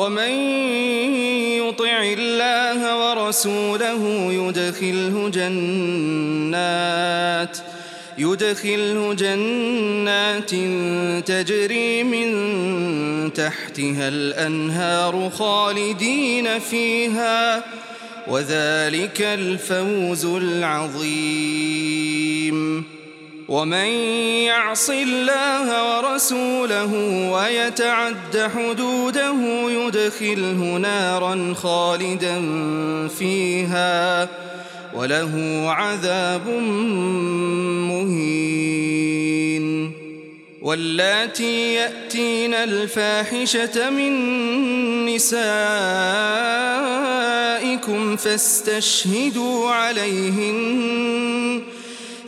ومن يطع الله ورسوله يدخله جنات يدخله جنات تجري من تحتها الأنهار خالدين فيها وذلك الفوز العظيم. ومن يعص الله ورسوله ويتعد حدوده يدخله نارا خالدا فيها وله عذاب مهين. واللاتي يأتين الفاحشة من نسائكم فاستشهدوا عليهن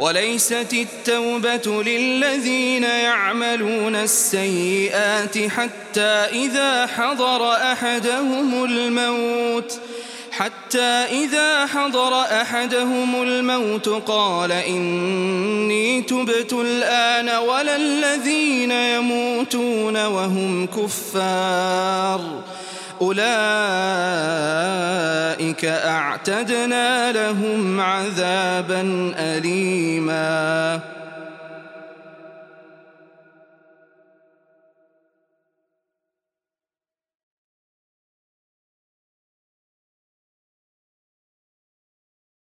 وليست التوبة للذين يعملون السيئات حتى إذا حضر أحدهم الموت حتى إذا حضر أحدهم الموت قال إني تبت الآن ولا الذين يموتون وهم كفار. أولئك أعتدنا لهم عذابا أليماً